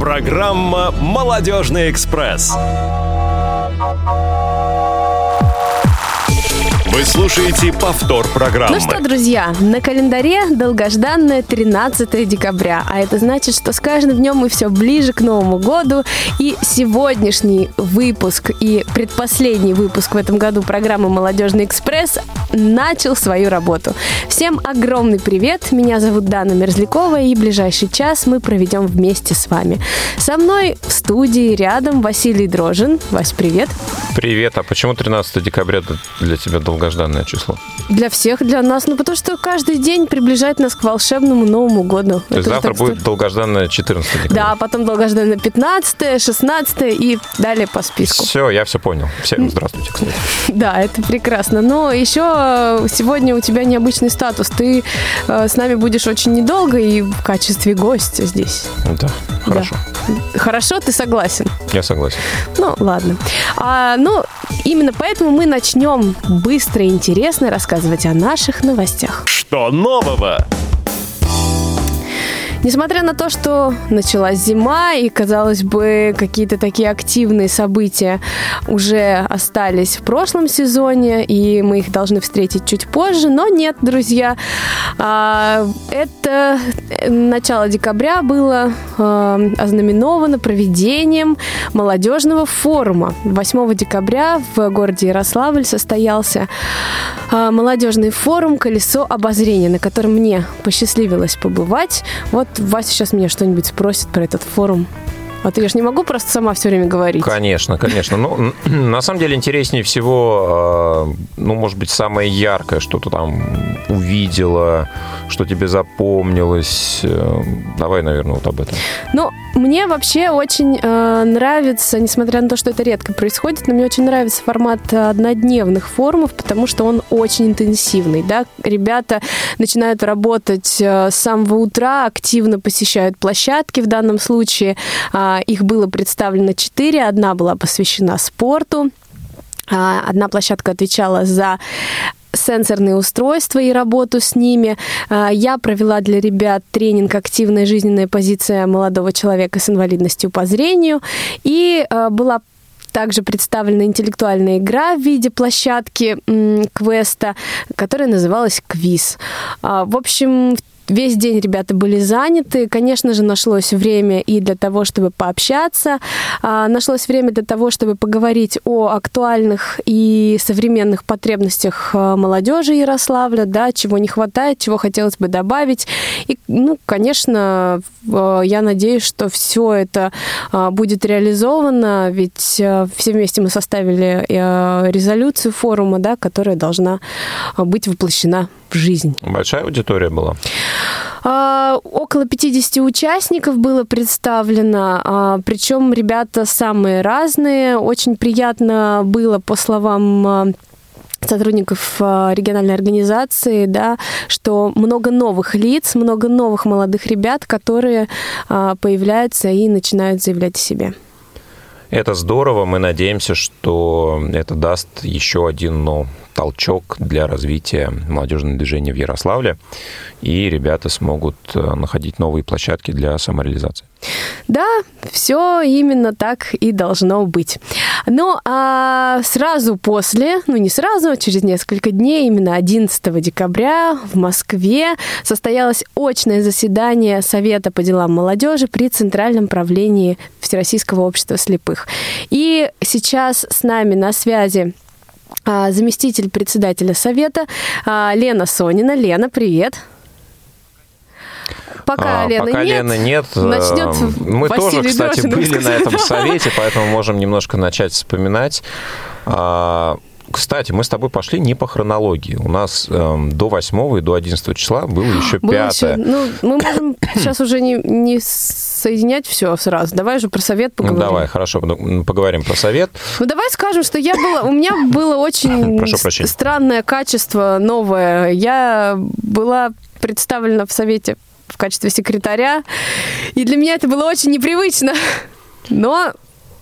Программа «Молодежный экспресс». Вы слушаете повтор программы. Ну что, друзья, на календаре долгожданное 13 декабря, а это значит, что с каждым днем мы все ближе к Новому году, и сегодняшний выпуск и предпоследний выпуск в этом году программы «Молодежный экспресс» начал свою работу. Всем огромный привет, меня зовут Дана Мерзлякова, и ближайший час мы проведем вместе с вами. Со мной в студии рядом Василий Дрожин. Вась, привет. Привет, а почему 13 декабря для тебя долгожданное? число? Для всех, для нас. Ну, потому что каждый день приближает нас к волшебному Новому году. То есть Это завтра будет что... долгожданное 14 декабря? Да, потом долгожданное 15, 16 и далее по списку. Все, я все понял. Всем здравствуйте, кстати. Да, это прекрасно. Но еще сегодня у тебя необычный статус. Ты э, с нами будешь очень недолго и в качестве гостя здесь. Да, хорошо. Да. Хорошо, ты согласен? Я согласен. Ну, ладно. А, ну, именно поэтому мы начнем быстро и интересно рассказывать о наших новостях. Что нового? Несмотря на то, что началась зима и, казалось бы, какие-то такие активные события уже остались в прошлом сезоне, и мы их должны встретить чуть позже, но нет, друзья. А, это начало декабря было а, ознаменовано проведением молодежного форума. 8 декабря в городе Ярославль состоялся а, молодежный форум «Колесо обозрения», на котором мне посчастливилось побывать. Вот Вася сейчас меня что-нибудь спросит про этот форум. А ты я же не могу просто сама все время говорить. Конечно, конечно. Ну, на самом деле интереснее всего, а, ну, может быть, самое яркое, что ты там увидела, что тебе запомнилось. Э, давай, наверное, вот об этом. Ну, мне вообще очень э, нравится, несмотря на то, что это редко происходит, но мне очень нравится формат однодневных форумов, потому что он очень интенсивный. Да? Ребята начинают работать э, с самого утра, активно посещают площадки в данном случае. Э, их было представлено четыре, одна была посвящена спорту. А, одна площадка отвечала за сенсорные устройства и работу с ними. А, я провела для ребят тренинг «Активная жизненная позиция молодого человека с инвалидностью по зрению». И а, была также представлена интеллектуальная игра в виде площадки квеста, которая называлась «Квиз». А, в общем, в Весь день ребята были заняты. Конечно же, нашлось время и для того, чтобы пообщаться. А, нашлось время для того, чтобы поговорить о актуальных и современных потребностях а, молодежи Ярославля, да, чего не хватает, чего хотелось бы добавить. И, ну, конечно, я надеюсь, что все это а, будет реализовано, ведь все вместе мы составили резолюцию форума, да, которая должна быть воплощена в жизнь. Большая аудитория была? А, около 50 участников было представлено, а, причем ребята самые разные. Очень приятно было, по словам а, сотрудников региональной организации, да, что много новых лиц, много новых молодых ребят, которые появляются и начинают заявлять о себе. Это здорово. Мы надеемся, что это даст еще один ну, толчок для развития молодежного движения в Ярославле, и ребята смогут э, находить новые площадки для самореализации. Да, все именно так и должно быть. Ну, а сразу после, ну не сразу, а через несколько дней, именно 11 декабря в Москве состоялось очное заседание Совета по делам молодежи при Центральном правлении Всероссийского общества слепых. И сейчас с нами на связи заместитель председателя совета а, Лена Сонина. Лена, привет. Пока, а, Лены, пока нет, Лены нет, начнет мы Василий тоже, кстати, Дрожин были на этом совете, поэтому можем немножко начать вспоминать. Кстати, мы с тобой пошли не по хронологии. У нас эм, до 8 и до 11 числа было еще было 5. Еще, ну, мы можем сейчас уже не, не соединять все сразу. Давай уже про совет ну, поговорим. Ну, давай, хорошо, поговорим про совет. Ну, давай скажем, что я была, у меня было очень странное качество новое. Я была представлена в совете в качестве секретаря, и для меня это было очень непривычно. Но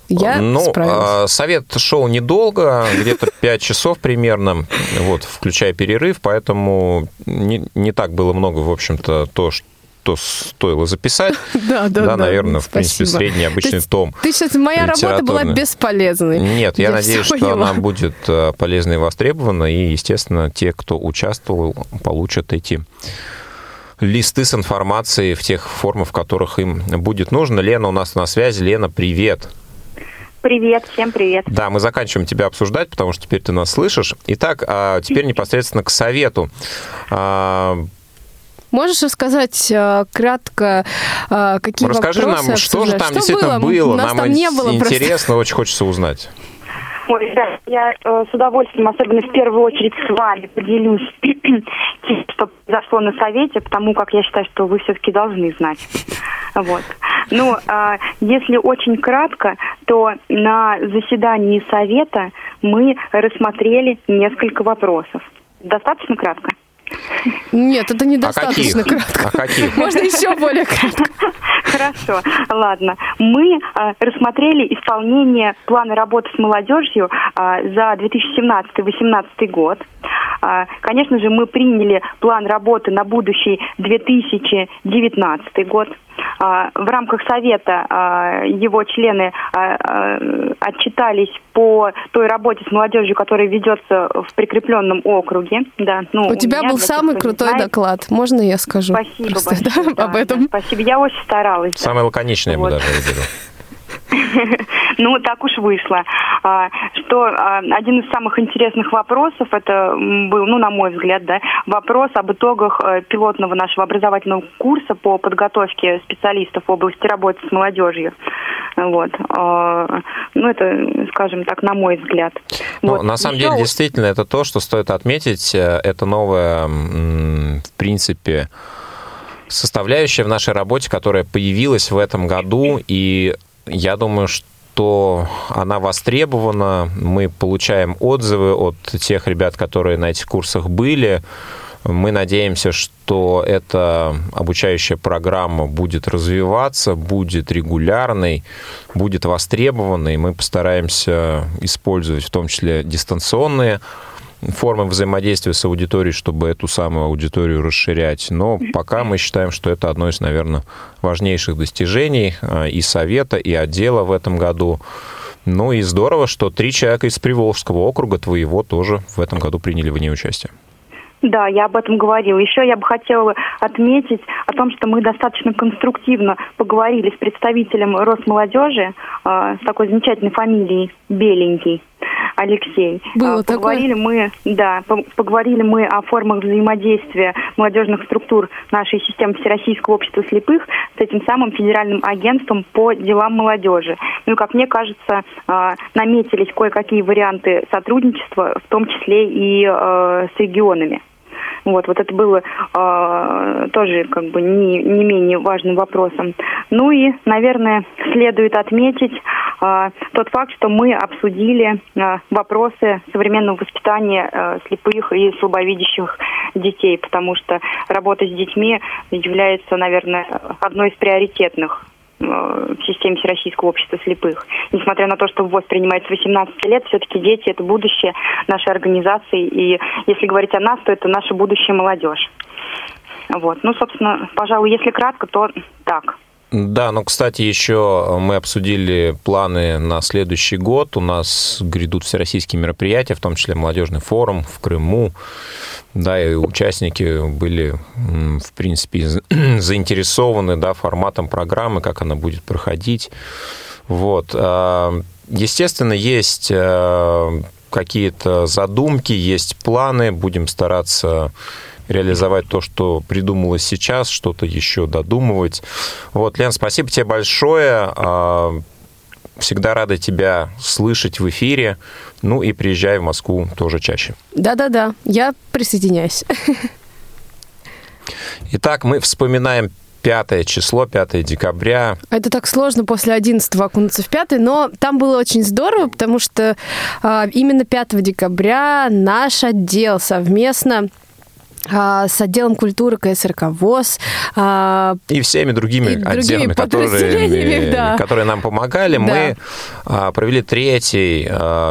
я ну, справилась. А, совет шел недолго, где-то 5 часов примерно, вот, включая перерыв, поэтому не, не так было много, в общем-то, то, что что стоило записать. Да, да, да. наверное, в принципе, средний обычный том. Ты сейчас, моя работа была бесполезной. Нет, я надеюсь, что она будет э, полезной и востребована, и, естественно, те, кто участвовал, получат эти листы с информацией в тех формах, в которых им будет нужно. Лена у нас на связи. Лена, привет. Привет, всем привет. Да, мы заканчиваем тебя обсуждать, потому что теперь ты нас слышишь. Итак, а теперь непосредственно к совету. А, Можешь рассказать э, кратко, э, какие Расскажи вопросы нам, что же там что действительно было? было? Нас нам там не было интересно, просто. очень хочется узнать. Ой, да, я э, с удовольствием, особенно в первую очередь с вами, поделюсь тем, что произошло на совете, потому как я считаю, что вы все-таки должны знать. Вот. Ну, э, если очень кратко, то на заседании совета мы рассмотрели несколько вопросов. Достаточно кратко? Нет, это недостаточно а кратко. А каких? Можно еще более кратко. Хорошо, ладно. Мы э, рассмотрели исполнение плана работы с молодежью э, за 2017-2018 год. Э, конечно же, мы приняли план работы на будущий 2019 год. А, в рамках совета а, его члены а, отчитались по той работе с молодежью, которая ведется в прикрепленном округе. Да, ну, у, у тебя был самый тех, крутой знает. доклад. Можно я скажу? Спасибо Просто, большое. Да, об этом. Да, спасибо. Я очень старалась. Самый да. лаконичный, вот. я бы даже выделил. Ну, так уж вышло. А, что а, один из самых интересных вопросов, это был, ну, на мой взгляд, да, вопрос об итогах э, пилотного нашего образовательного курса по подготовке специалистов в области работы с молодежью. Вот. А, ну, это, скажем так, на мой взгляд. Ну, вот. На самом Еще... деле, действительно, это то, что стоит отметить. Э, это новое, в принципе, составляющая в нашей работе, которая появилась в этом году, и я думаю, что она востребована. Мы получаем отзывы от тех ребят, которые на этих курсах были. Мы надеемся, что эта обучающая программа будет развиваться, будет регулярной, будет востребованной. Мы постараемся использовать в том числе дистанционные формы взаимодействия с аудиторией, чтобы эту самую аудиторию расширять. Но пока мы считаем, что это одно из, наверное, важнейших достижений а, и совета, и отдела в этом году. Ну и здорово, что три человека из Приволжского округа твоего тоже в этом году приняли в ней участие. Да, я об этом говорила. Еще я бы хотела отметить о том, что мы достаточно конструктивно поговорили с представителем Росмолодежи э, с такой замечательной фамилией Беленький. Алексей. Было поговорили такое? мы, да, поговорили мы о формах взаимодействия молодежных структур нашей системы Всероссийского общества слепых с этим самым федеральным агентством по делам молодежи. Ну, как мне кажется, а, наметились кое-какие варианты сотрудничества, в том числе и а, с регионами. Вот, вот это было э, тоже как бы не, не менее важным вопросом. Ну и, наверное, следует отметить э, тот факт, что мы обсудили э, вопросы современного воспитания э, слепых и слабовидящих детей, потому что работа с детьми является, наверное, одной из приоритетных в системе Всероссийского общества слепых. Несмотря на то, что ВОЗ принимается с 18 лет, все-таки дети – это будущее нашей организации. И если говорить о нас, то это наша будущая молодежь. Вот. Ну, собственно, пожалуй, если кратко, то так. Да, ну, кстати, еще мы обсудили планы на следующий год. У нас грядут всероссийские мероприятия, в том числе молодежный форум в Крыму. Да, и участники были, в принципе, заинтересованы да, форматом программы, как она будет проходить. Вот. А, естественно, есть э, какие-то задумки, есть планы, будем стараться реализовать то, что придумалось сейчас, что-то еще додумывать. Вот, Лен, спасибо тебе большое. А, всегда рада тебя слышать в эфире. Ну и приезжай в Москву тоже чаще. Да-да-да, я присоединяюсь. Итак, мы вспоминаем пятое число, 5 декабря. Это так сложно после 11 окунуться в пятый, но там было очень здорово, потому что а, именно 5 декабря наш отдел совместно а, с отделом культуры КСРК ВОЗ. А, и всеми другими, и отделами, которые, да. которые нам помогали. Да. Мы провели третий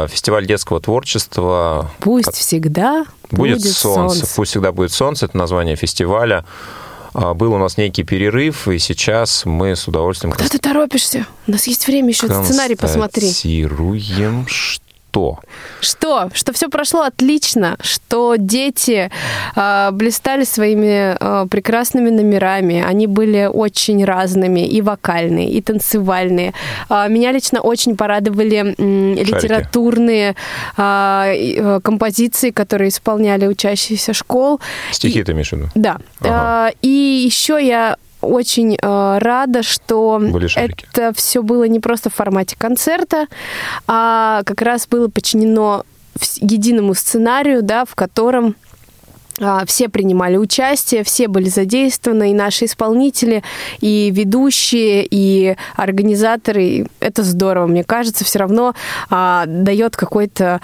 фестиваль детского творчества. Пусть всегда будет, будет солнце. солнце. Пусть всегда будет солнце. Это название фестиваля. А, Был у нас некий перерыв, и сейчас мы с удовольствием Куда ты торопишься? У нас есть время еще сценарий посмотри. констатируем, что... Что? Что все прошло отлично, что дети э, блистали своими э, прекрасными номерами. Они были очень разными, и вокальные, и танцевальные. А, меня лично очень порадовали м, литературные э, композиции, которые исполняли учащиеся школ. Стихи ты имеешь в виду? Да. Ага. А, И еще я очень э, рада, что это все было не просто в формате концерта, а как раз было подчинено единому сценарию, да, в котором а, все принимали участие, все были задействованы, и наши исполнители, и ведущие, и организаторы. Это здорово, мне кажется, все равно а, дает какой-то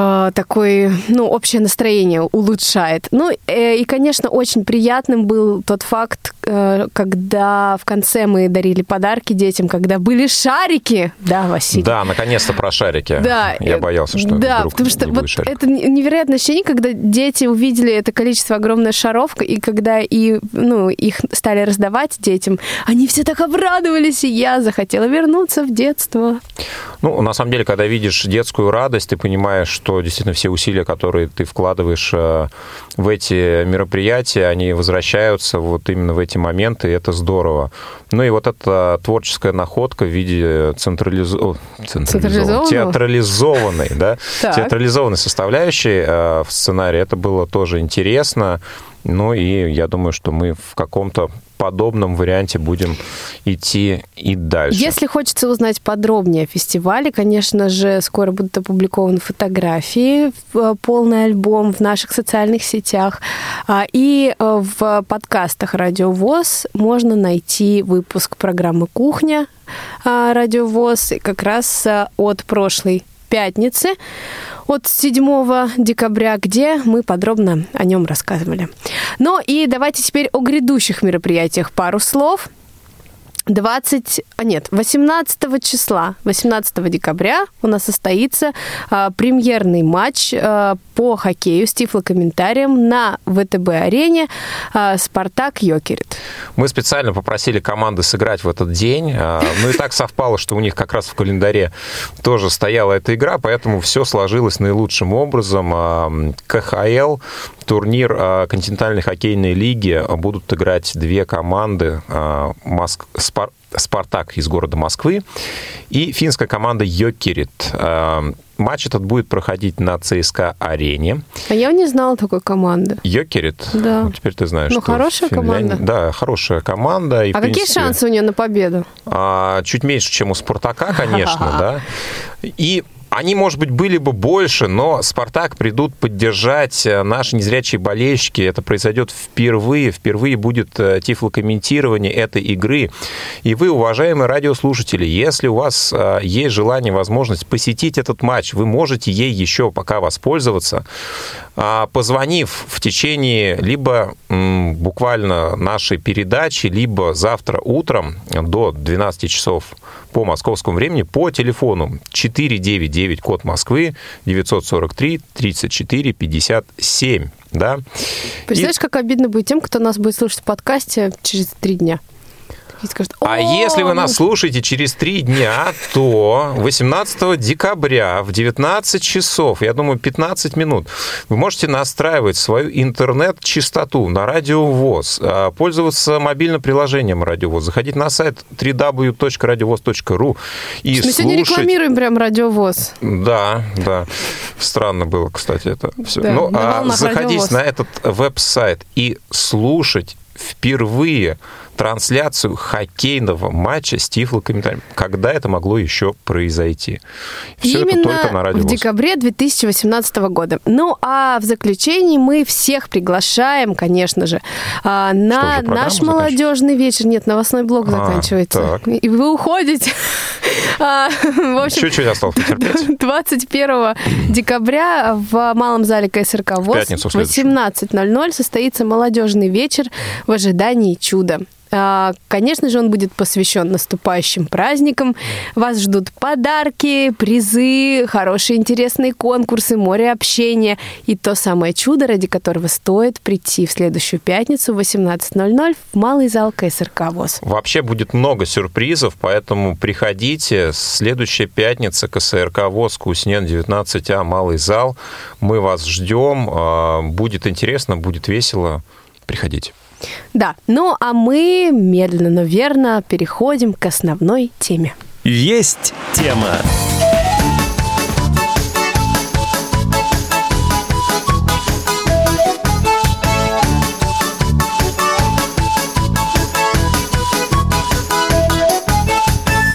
а, такое, ну, общее настроение улучшает. Ну, э, и, конечно, очень приятным был тот факт, э, когда в конце мы дарили подарки детям, когда были шарики. Да, Василий? Да, наконец-то про шарики. Да, Я э, боялся, что да, вдруг потому что не вот будет шариков. это невероятное ощущение, когда дети увидели это количество огромных шаров, и когда и, ну, их стали раздавать детям, они все так обрадовались, и я захотела вернуться в детство. Ну, на самом деле, когда видишь детскую радость, ты понимаешь, что действительно все усилия, которые ты вкладываешь э, в эти мероприятия, они возвращаются вот именно в эти моменты, и это здорово. Ну и вот эта творческая находка в виде централизо... о, Централизованного? театрализованной, да, театрализованной составляющей э, в сценарии, это было тоже интересно. Ну и я думаю, что мы в каком-то подобном варианте будем идти и дальше. Если хочется узнать подробнее о фестивале, конечно же, скоро будут опубликованы фотографии, э, полный альбом в наших социальных сетях. А, И э, в подкастах «Радио ВОЗ» можно найти выпуск программы «Кухня» а, «Радио ВОЗ» как раз а, от прошлой пятницы, от 7 декабря, где мы подробно о нем рассказывали. Ну и давайте теперь о грядущих мероприятиях пару слов. 20, а нет, 18 числа, 18 декабря у нас состоится а, премьерный матч а, по хоккею с тифлокомментарием на ВТБ-арене а, «Спартак Йокерит». Мы специально попросили команды сыграть в этот день. А, Ну и так совпало, что у них как раз в календаре тоже стояла эта игра, поэтому все сложилось наилучшим образом. А, КХЛ, турнир а, континентальной хоккейной лиги, будут играть две команды. а, Моск- Спартак из города Москвы и финская команда Йокерит. А, Матч этот будет проходить на ЦСКА-арене. А я не знала такой команды. Йокерит. Да. Ну, теперь ты знаешь, Ну, хорошая в Финляндии- команда. Да, хорошая команда. И, а какие принципе, шансы у нее на победу? а, чуть меньше, чем у Спартака, конечно, да. И они, может быть, были бы больше, но Спартак придут поддержать э, наши незрячие болельщики. Это произойдет впервые. Впервые будет э, тифлокомментирование этой игры. И вы, уважаемые радиослушатели, если у вас э, есть желание, возможность посетить этот матч, вы можете ей еще пока воспользоваться, позвонив в течение либо буквально нашей передачи, либо завтра утром до 12 часов по московскому времени по телефону 499 код Москвы 943 34 57. Да? Представляешь, как обидно будет тем, кто нас будет слушать в подкасте через три дня. И скажет, А «О, если вы ну, нас слушаете через три дня, то 18 декабря в 19 часов, я думаю, 15 минут, вы можете настраивать свою интернет-частоту на Радио ВОЗ, а, пользоваться мобильным приложением Радио ВОЗ, заходить на сайт www.radiovoz.ru и Мы сегодня слушать... рекламируем прям радиовоз. Да, да. Странно было, кстати, это все. Да, ну, а заходить на этот веб-сайт и слушать впервые трансляцию хоккейного матча с тифлокомментарием. Когда это могло еще произойти? Все Именно это только на радио в декабре 2018 года. Ну, а в заключении мы всех приглашаем, конечно же, а, на программа наш молодежный вечер. Нет, новостной блок А, заканчивается. так. И вы уходите. А, Чуть-чуть осталось потерпеть. 21 декабря в Малом зале КСРК ВОЗ в следующую. 18.00 состоится молодежный вечер в ожидании чуда. А, конечно же, он будет посвящен наступающим праздникам. Вас ждут подарки, призы, хорошие интересные конкурсы, море общения и то самое чудо, ради которого стоит прийти в следующую пятницу в 18.00 в малый зал КСРК ВОЗ. Вообще будет много сюрпризов, поэтому приходите. Следующая пятница КСРК ВОЗ, Куснен, 19А, малый зал. Мы вас ждем. А, будет интересно, будет весело. Приходите. Да, ну а мы медленно, но верно переходим к основной теме. Есть тема.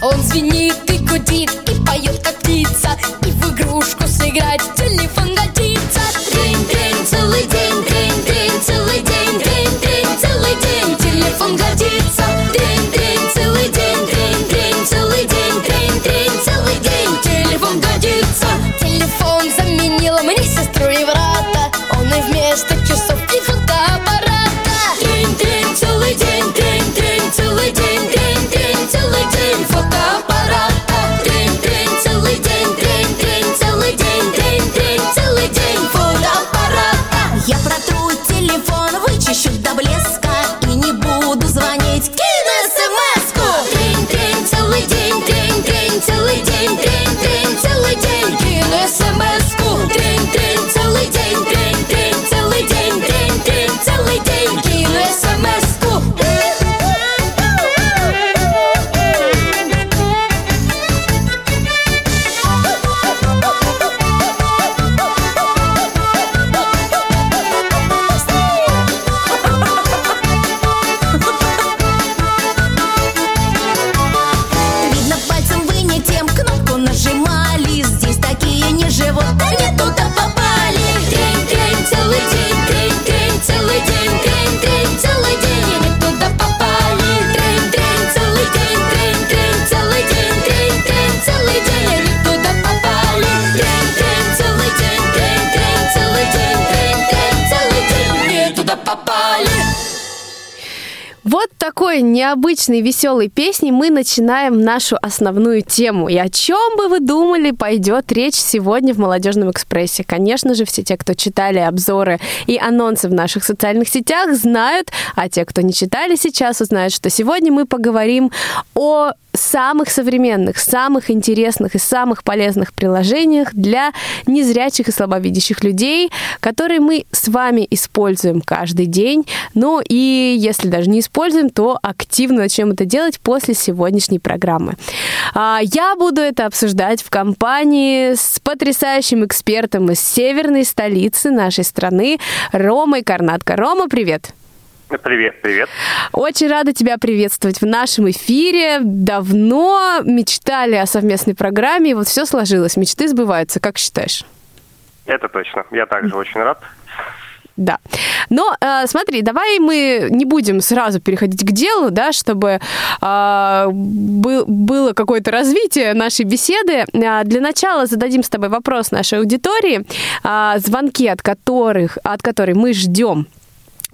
Он звенит и гудит, и поет, как птица И в игрушку сыграть необычной веселой песней мы начинаем нашу основную тему. И о чем бы вы думали, пойдет речь сегодня в Молодежном экспрессе? Конечно же, все те, кто читали обзоры и анонсы в наших социальных сетях, знают, а те, кто не читали сейчас, узнают, что сегодня мы поговорим о самых современных, самых интересных и самых полезных приложениях для незрячих и слабовидящих людей, которые мы с вами используем каждый день. Ну и если даже не используем, то активно начнем это делать после сегодняшней программы. А, Я буду это обсуждать в компании с потрясающим экспертом из северной столицы нашей страны Ромой Карнатко. Рома, привет! Привет, привет. Очень рада тебя приветствовать в нашем эфире. Давно мечтали о совместной программе, и вот все сложилось. Мечты сбываются, как считаешь? Это точно. Я также очень рад. Да. Но э, смотри, давай мы не будем сразу переходить к делу, да, чтобы э, был, было какое-то развитие нашей беседы. Э, для начала зададим с тобой вопрос нашей аудитории, э, звонки от которых, от которой мы ждем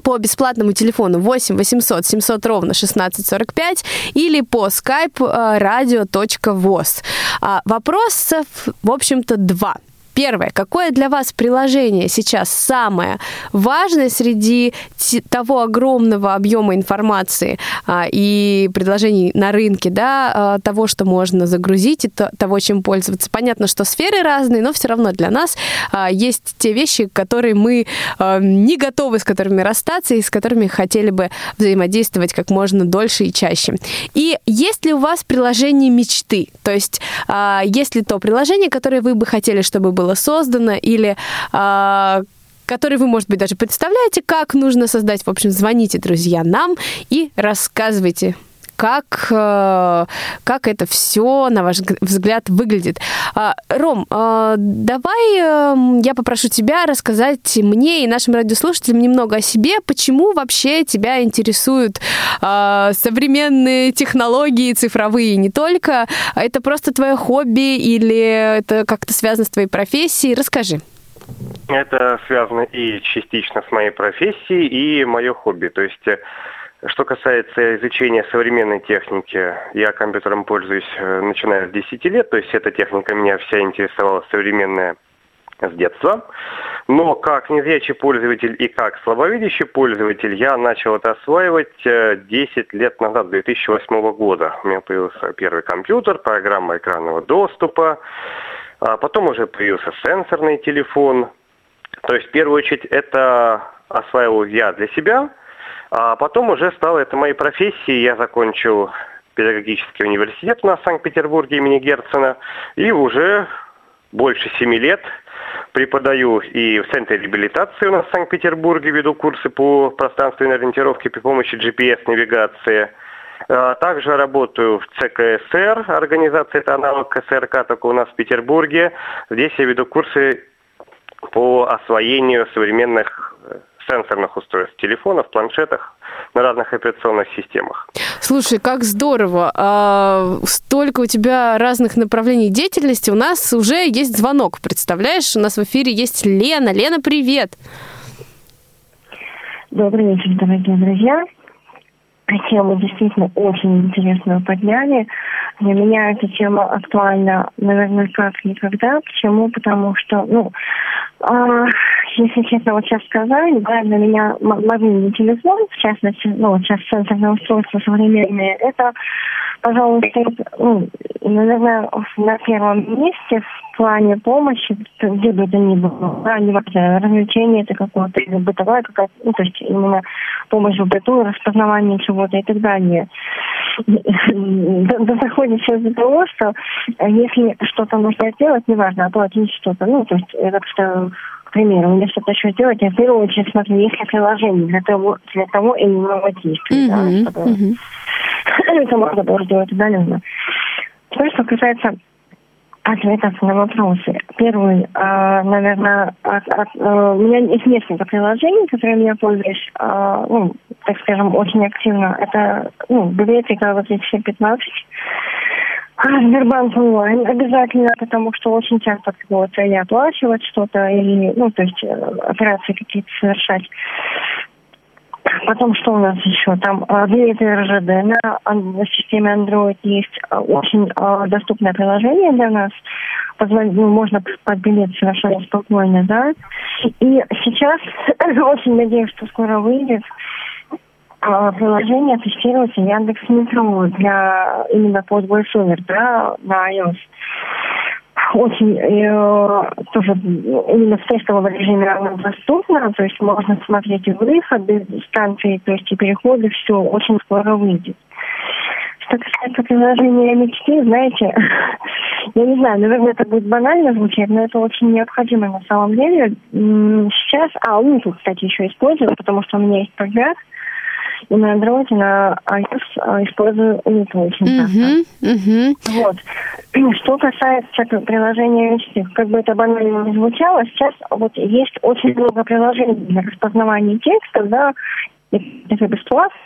по бесплатному телефону 8 800 700 ровно 1645 или по skype radio.voz. А, Вопросов, в общем-то, два. Первое. Какое для вас приложение сейчас самое важное среди того огромного объема информации а, и предложений на рынке, да, а, того, что можно загрузить и то- того, чем пользоваться? Понятно, что сферы разные, но все равно для нас а, есть те вещи, которые мы а, не готовы с которыми расстаться и с которыми хотели бы взаимодействовать как можно дольше и чаще. И есть ли у вас приложение мечты? То есть а, есть ли то приложение, которое вы бы хотели, чтобы было создано, или а, который вы, может быть, даже представляете, как нужно создать. В общем, звоните, друзья, нам и рассказывайте, как, э, как это все, на ваш взгляд, выглядит. А, Ром, а, давай э, я попрошу тебя рассказать мне и нашим радиослушателям немного о себе, почему вообще тебя интересуют а, современные технологии цифровые, не только. А Это просто твое хобби или это как-то связано с твоей профессией? Расскажи. Это связано и частично с моей профессией, и мое хобби. То есть э, Что касается изучения современной техники, я компьютером пользуюсь э, начиная с 10 лет, то есть эта техника меня вся интересовала современная с детства. Но как незрячий пользователь и как слабовидящий пользователь я начал это осваивать 10 лет назад, 2008 года. У меня появился первый компьютер, программа экранного доступа, а потом уже появился сенсорный телефон. То есть в первую очередь это осваивал я для себя, а потом уже стало это моей профессией. Я закончил педагогический университет в Санкт-Петербурге имени Герцена и уже больше семи лет преподаю и в Центре реабилитации у нас в Санкт-Петербурге, веду курсы по пространственной ориентировке при помощи GPS-навигации. А Также работаю в ЦКСР, организация это аналог КСРК, только у нас в Петербурге. Здесь я веду курсы по освоению современных сенсорных устройств, телефонов, планшетах на разных операционных системах. Слушай, как здорово. А, столько у тебя разных направлений деятельности. У нас уже есть звонок, представляешь? У нас в эфире есть Лена. Лена, привет. Добрый вечер, дорогие друзья. Тему действительно очень интересную подняли. Для меня эта тема актуальна, наверное, как никогда. Почему? Потому что, ну, а, если честно, вот сейчас сказать, да, для меня мобильный телефон, в частности, ну, сейчас центральное устройство современные, это, пожалуй, стоит, ну, наверное, на первом месте в плане помощи, где бы это ни было, да, неважно, развлечение это какое-то, или бытовая какая-то, ну, то есть именно помощь в быту, распознавание чего-то и так далее. Доходит все до того, что э, если что-то нужно сделать, неважно, оплатить что-то, ну, то есть это что к примеру, мне что-то еще делать, я в первую очередь смотрю, есть ли приложение для того, для того или иного действия. да, чтобы- это можно было сделать удаленно. Теперь, что касается ответов на вопросы. Первый, а, наверное, от- от- э, у меня есть несколько приложений, которыми я пользуюсь, а, ну, так скажем, очень активно. Это ну, библиотека вот эти все 15. А, Сбербанк онлайн обязательно, потому что очень часто требуется или оплачивать что-то, или, ну, то есть э, операции какие-то совершать. Потом что у нас еще? Там билеты РЖД на, системе Android есть а, очень доступное приложение для нас. Позвон- ну, можно покупать билет совершенно спокойно, да. И сейчас очень надеюсь, что скоро выйдет приложение тестируется Яндекс Метро для именно под VoiceOver, да, на iOS очень э, тоже именно в тестовом режиме оно доступно, то есть можно смотреть и выход, без станции, то есть и переходы, все очень скоро выйдет. Что касается приложения мечты, знаете, я не знаю, наверное, это будет банально звучать, но это очень необходимо на самом деле. Сейчас, а, Лунту, кстати, еще использую, потому что у меня есть прогресс, и на Android, и на iOS а, использую Лунту очень часто. Мгм. Вот. Что касается приложения мечты, как бы это банально не звучало, сейчас вот есть очень много приложений для распознавания текста, да, это бесплатно,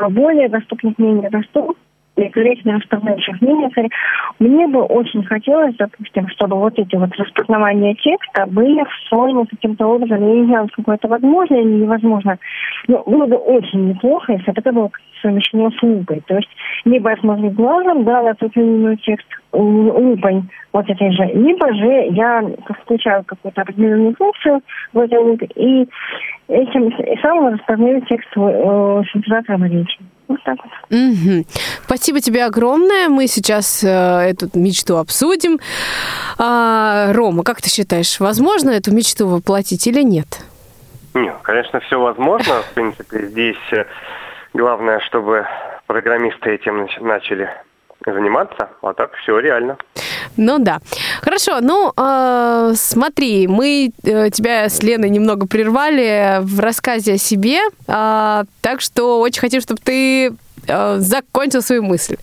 более доступных, менее доступных, корректно распознающих менее Мне бы очень хотелось, допустим, чтобы вот эти вот распознавания текста были встроены каким-то образом, я не знаю, насколько это возможно или невозможно, но было бы очень неплохо, если бы это было совмещено с лупой. То есть либо я смотрю глазом, да, на тот или иной текст лупой вот этой же, либо же я включаю какую-то определенную функцию в этой лупе и этим и сам распознаю текст э, синтезатора речи. Вот так вот. Мгм. Спасибо тебе огромное. Мы сейчас э, эту мечту обсудим. А, Рома, как ты считаешь, возможно эту мечту воплотить или нет? Нет, конечно, все возможно. В принципе, здесь э, главное, чтобы программисты этим нач- начали заниматься, а так все реально. Ну да. Хорошо, ну э, смотри, мы э, тебя с Леной немного прервали в рассказе о себе, а, так что очень хотим, чтобы ты э, закончил свою мысль.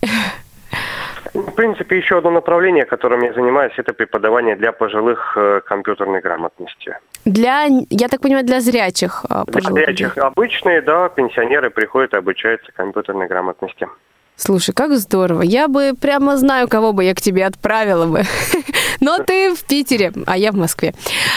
В принципе, еще одно направление, которым я занимаюсь, это преподавание для пожилых э, компьютерной грамотности. Для, я так понимаю, для зрячих э, Для пожилых людей. зрячих обычные, да, пенсионеры приходят и обучаются компьютерной грамотности. Слушай, как здорово. Я бы прямо знаю, кого бы я к тебе отправила бы. Но ты в Питере, а я в Москве.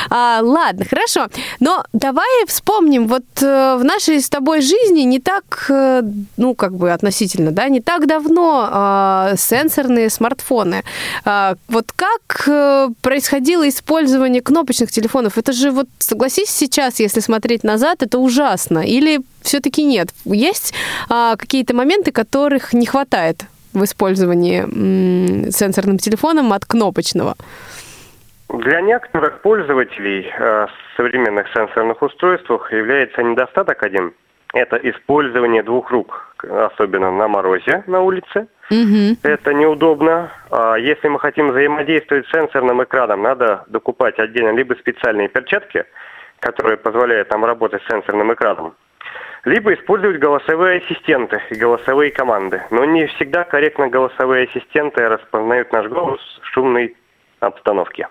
А, ладно, хорошо. Но давай вспомним, вот э, в нашей с тобой жизни не так, э, ну, как бы относительно, да, не так давно э, сенсорные смартфоны. А, вот как э, происходило использование кнопочных телефонов? Это же вот, согласись, сейчас, если смотреть назад, это ужасно. Или все-таки нет? Есть а, какие-то моменты, которых не хватает в использовании м, сенсорным телефоном от кнопочного? Для некоторых пользователей э, современных сенсорных устройств является недостаток один. Это использование двух рук, особенно на морозе на улице. Мгм. Это неудобно. А Если мы хотим взаимодействовать с сенсорным экраном, надо докупать отдельно либо специальные перчатки, которые позволяют нам работать с сенсорным экраном, либо использовать голосовые ассистенты и голосовые команды. Но не всегда корректно голосовые ассистенты распознают наш голос в шумной обстановке.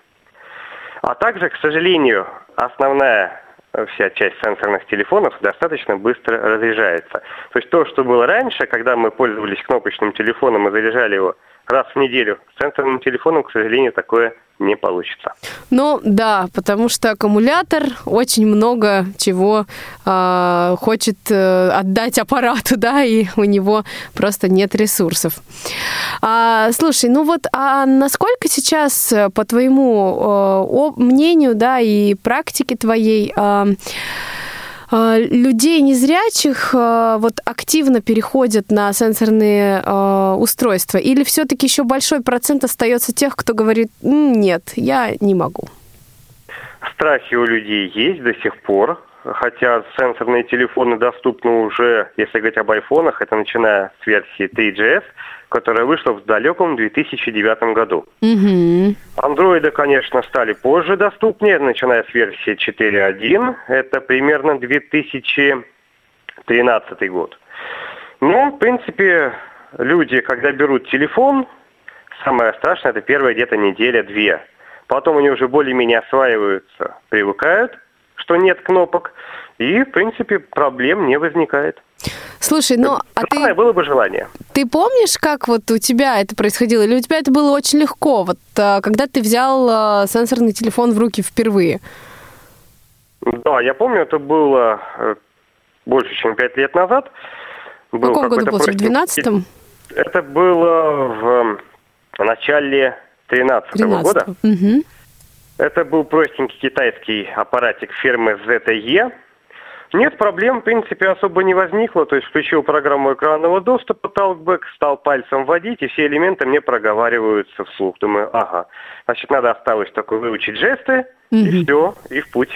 А также, к сожалению, основная э, вся часть сенсорных телефонов достаточно быстро разряжается. То есть то, что было раньше, когда мы пользовались кнопочным телефоном и заряжали его раз в неделю, с сенсорным телефоном, к сожалению, такое не получится. Ну да, потому что аккумулятор очень много чего а, хочет э, отдать аппарату, да, и у него просто нет ресурсов. А, слушай, ну вот, а насколько сейчас, э, по твоему э, мнению, да, и практике твоей, а, людей незрячих а, вот активно переходят на сенсорные а, устройства? Или все-таки еще большой процент остается тех, кто говорит, «М, нет, я не могу? Страхи у людей есть до сих пор, хотя сенсорные телефоны доступны уже, если говорить об айфонах, это начиная с версии 3GS, которая вышла в далеком 2009 году. Мгм. Андроиды, конечно, стали позже доступнее, начиная с версии 4.1. Это примерно 2013 год. Но, в принципе, люди, когда берут телефон, самое страшное, это первая где-то неделя-две. Потом они уже более-менее осваиваются, привыкают, что нет кнопок, и, в принципе, проблем не возникает. Слушай, ну, а Главное ты, было бы желание. ты помнишь, как вот у тебя это происходило? Или у тебя это было очень легко, вот а, когда ты взял а, сенсорный телефон в руки впервые? Да, я помню, это было э, больше, чем пять лет назад. В каком году было? В простенький 12-м? Это было в э, начале 13 года. 13 Мгм. Это был простенький китайский аппаратик фирмы ZTE. Нет проблем, в принципе, особо не возникло. То есть включил программу экранного доступа, Talkback, стал пальцем вводить, и все элементы мне проговариваются вслух. Думаю, ага, значит, надо осталось только выучить жесты, и все, и в путь.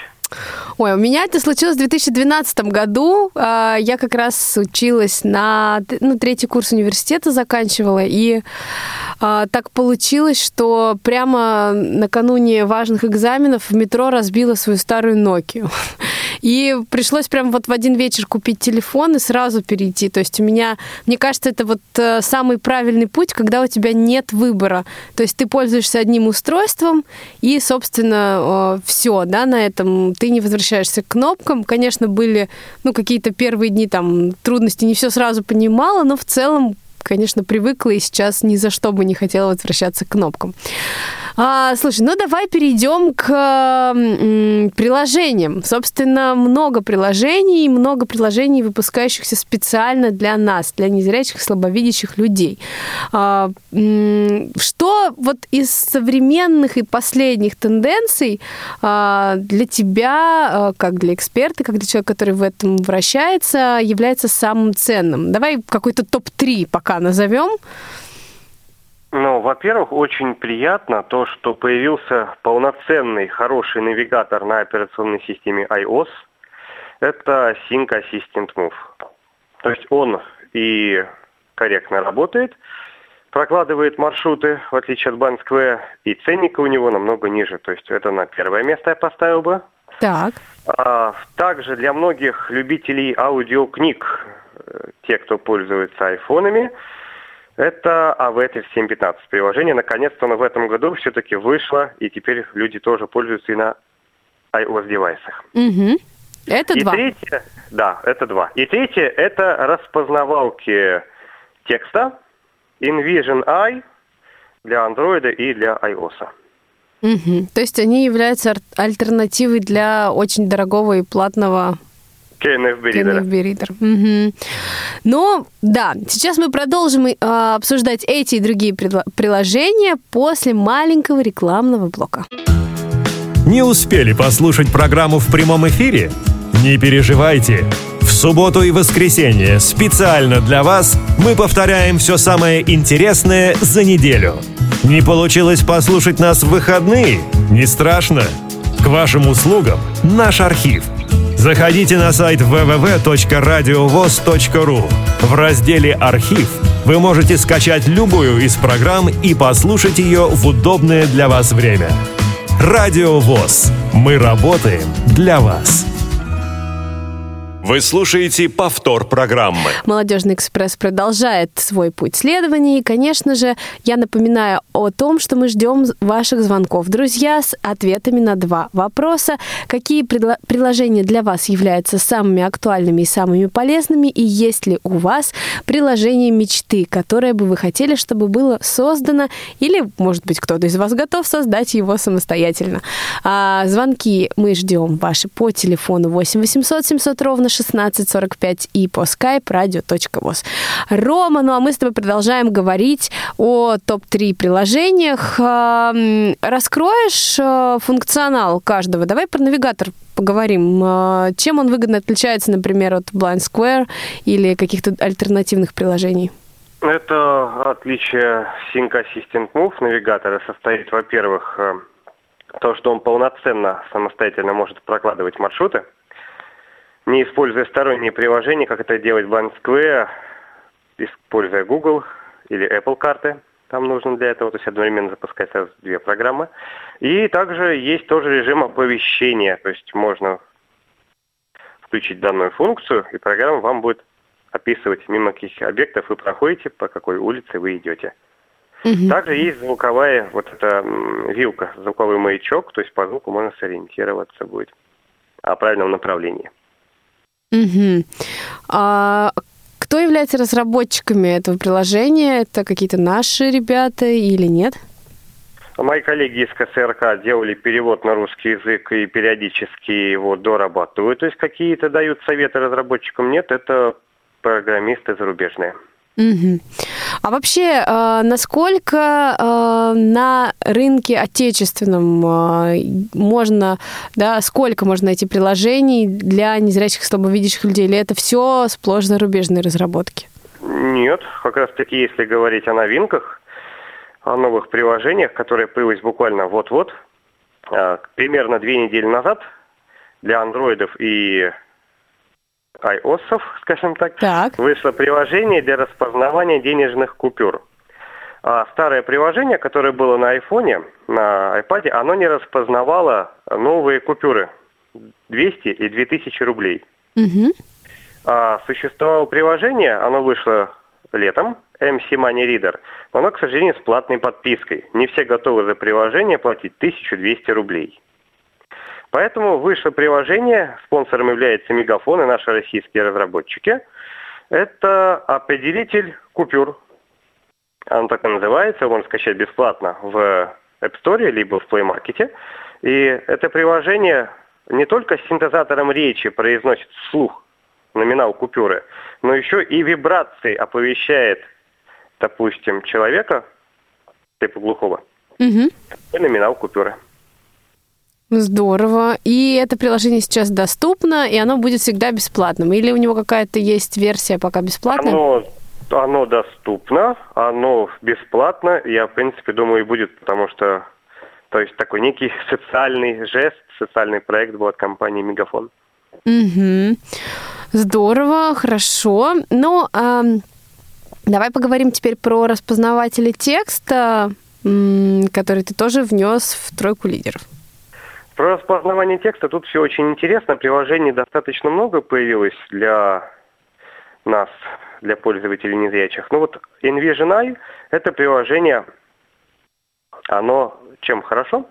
Ой, у меня это случилось в 2012 году. А, Я как раз училась на ну, третий курс университета заканчивала, и а, так получилось, что прямо накануне важных экзаменов в метро разбила свою старую Nokia. И пришлось прям вот в один вечер купить телефон и сразу перейти. То есть у меня, мне кажется, это вот э, самый правильный путь, когда у тебя нет выбора. То есть ты пользуешься одним устройством, и, собственно, все, да, на этом ты не возвращаешься к кнопкам. Конечно, были, ну, какие-то первые дни там трудности, не все сразу понимала, но в целом конечно, привыкла и сейчас ни за что бы не хотела возвращаться к кнопкам. А, слушай, ну давай перейдем к м, приложениям. Собственно, много приложений, много приложений, выпускающихся специально для нас, для незрячих, слабовидящих людей. А, м, что вот из современных и последних тенденций а, для тебя, а, как для эксперта, как для человека, который в этом вращается, является самым ценным? Давай какой-то топ-3 пока назовем. Ну, во-первых, очень приятно то, что появился полноценный, хороший навигатор на операционной системе iOS. Это Sync Assistant Move. То есть он и корректно работает, прокладывает маршруты, в отличие от Bandsquare, и ценника у него намного ниже. То есть это на первое место я поставил бы. Так. А, также для многих любителей аудиокниг, э, те, кто пользуется айфонами, это AVTF 7.15 приложение. Наконец-то оно в этом году все-таки вышло, и теперь люди тоже пользуются и на iOS-девайсах. Мгм. Это и два. третье, да, это два. И третье, это распознавалки текста, InVision Eye для Android и для iOS. Мгм. То есть они являются альтернативой для очень дорогого и платного KNFB Reader. KNFB Reader. Мгм. Но, да, сейчас мы продолжим э, обсуждать эти и другие приложения после маленького рекламного блока. Не успели послушать программу в прямом эфире? Не переживайте. В субботу и воскресенье специально для вас мы повторяем все самое интересное за неделю. Не получилось послушать нас в выходные? Не страшно. К вашим услугам наш архив. Заходите на сайт www.radiovoz.ru. В разделе «Архив» вы можете скачать любую из программ и послушать ее в удобное для вас время. Радио ВОЗ. Мы работаем для вас. Вы слушаете повтор программы. Молодежный экспресс продолжает свой путь следования. И, конечно же, я напоминаю о том, что мы ждем ваших звонков. Друзья, с ответами на два вопроса. Какие приложения для вас являются самыми актуальными и самыми полезными? И есть ли у вас приложение мечты, которое бы вы хотели, чтобы было создано? Или, может быть, кто-то из вас готов создать его самостоятельно? А, звонки мы ждем ваши по телефону 8 800 700 ровно 1645 и по skype radio.voz. Рома, ну а мы с тобой продолжаем говорить о топ-3 приложениях. А, м, Раскроешь а, функционал каждого? Давай про навигатор поговорим. А, Чем он выгодно отличается, например, от Blind Square или каких-то альтернативных приложений? Это отличие Sync Assistant Move навигатора состоит, во-первых, э, то, что он полноценно самостоятельно может прокладывать маршруты, не используя сторонние приложения, как это делает Blind Square, используя Google или Apple карты. Там нужно для этого, то есть одновременно запускать сразу две программы. И также есть тоже режим оповещения, то есть можно включить данную функцию, и программа вам будет описывать, мимо каких объектов вы проходите, по какой улице вы идете. Также есть звуковая вот эта вилка, звуковой маячок, то есть по звуку можно сориентироваться будет о правильном направлении. Мгм. А кто является разработчиками этого приложения? Это какие-то наши ребята или нет? Мои коллеги из КСРК делали перевод на русский язык и периодически его дорабатывают. То есть какие-то дают советы разработчикам. Нет, это программисты зарубежные. А вообще, э, насколько э, на рынке отечественном э, можно, да, сколько можно найти приложений для незрячих слабовидящих людей? Или это все сплошь зарубежные разработки? Нет, как раз таки, если говорить о новинках, о новых приложениях, которые появились буквально вот-вот, примерно две недели назад для андроидов и iOS, скажем так, Так. вышло приложение для распознавания денежных купюр. А старое приложение, которое было на айфоне, на iPad, оно не распознавало новые купюры 200 и 2000 рублей. Мгм. А, существовало приложение, оно вышло летом, MC Money Reader, но оно, к сожалению, с платной подпиской. Не все готовы за приложение платить 1200 рублей. Поэтому вышло приложение, спонсором является Мегафон и наши российские разработчики. Это определитель купюр. Оно так и называется, его можно скачать бесплатно в App Store, либо в Play Market. И это приложение не только с синтезатором речи произносит вслух номинал купюры, но еще и вибрации оповещает, допустим, человека, типа глухого, и номинал купюры. Здорово. И это приложение сейчас доступно, и оно будет всегда бесплатным? Или у него какая-то есть версия пока бесплатная? Оно, оно доступно, оно бесплатно, я, в принципе, думаю, и будет, потому что, то есть, такой некий социальный жест, социальный проект был от компании Мегафон. Мгм. Здорово, хорошо. Ну, ам, давай поговорим теперь про распознаватели текста, который ты тоже внес в тройку лидеров. Про распознавание текста тут все очень интересно. Приложений достаточно много появилось для нас, для пользователей незрячих. Ну вот InVision Eye – это приложение, оно чем хорошо?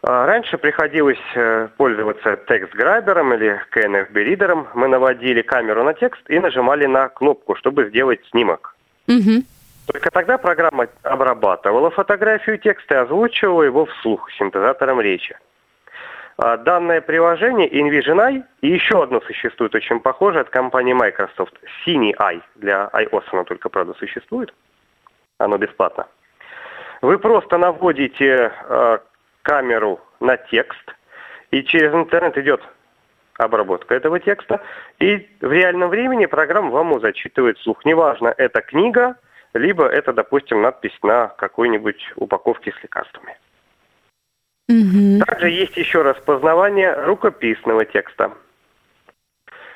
А, Раньше приходилось э, пользоваться текст-грабером или KNFB-ридером. Мы наводили камеру на текст и нажимали на кнопку, чтобы сделать снимок. Мгм. Только тогда программа обрабатывала фотографию текста и озвучивала его вслух синтезатором речи. А Данное приложение InVision Eye и еще одно существует очень похожее от компании Microsoft. Синий Eye. Для iOS оно только, правда, существует. Оно бесплатно. Вы просто наводите э, камеру на текст, и через интернет идет обработка этого текста, и в реальном времени программа вам его зачитывает вслух. Неважно, это книга, либо это, допустим, надпись на какой-нибудь упаковке с лекарствами. Мгм. Также есть еще распознавание рукописного текста.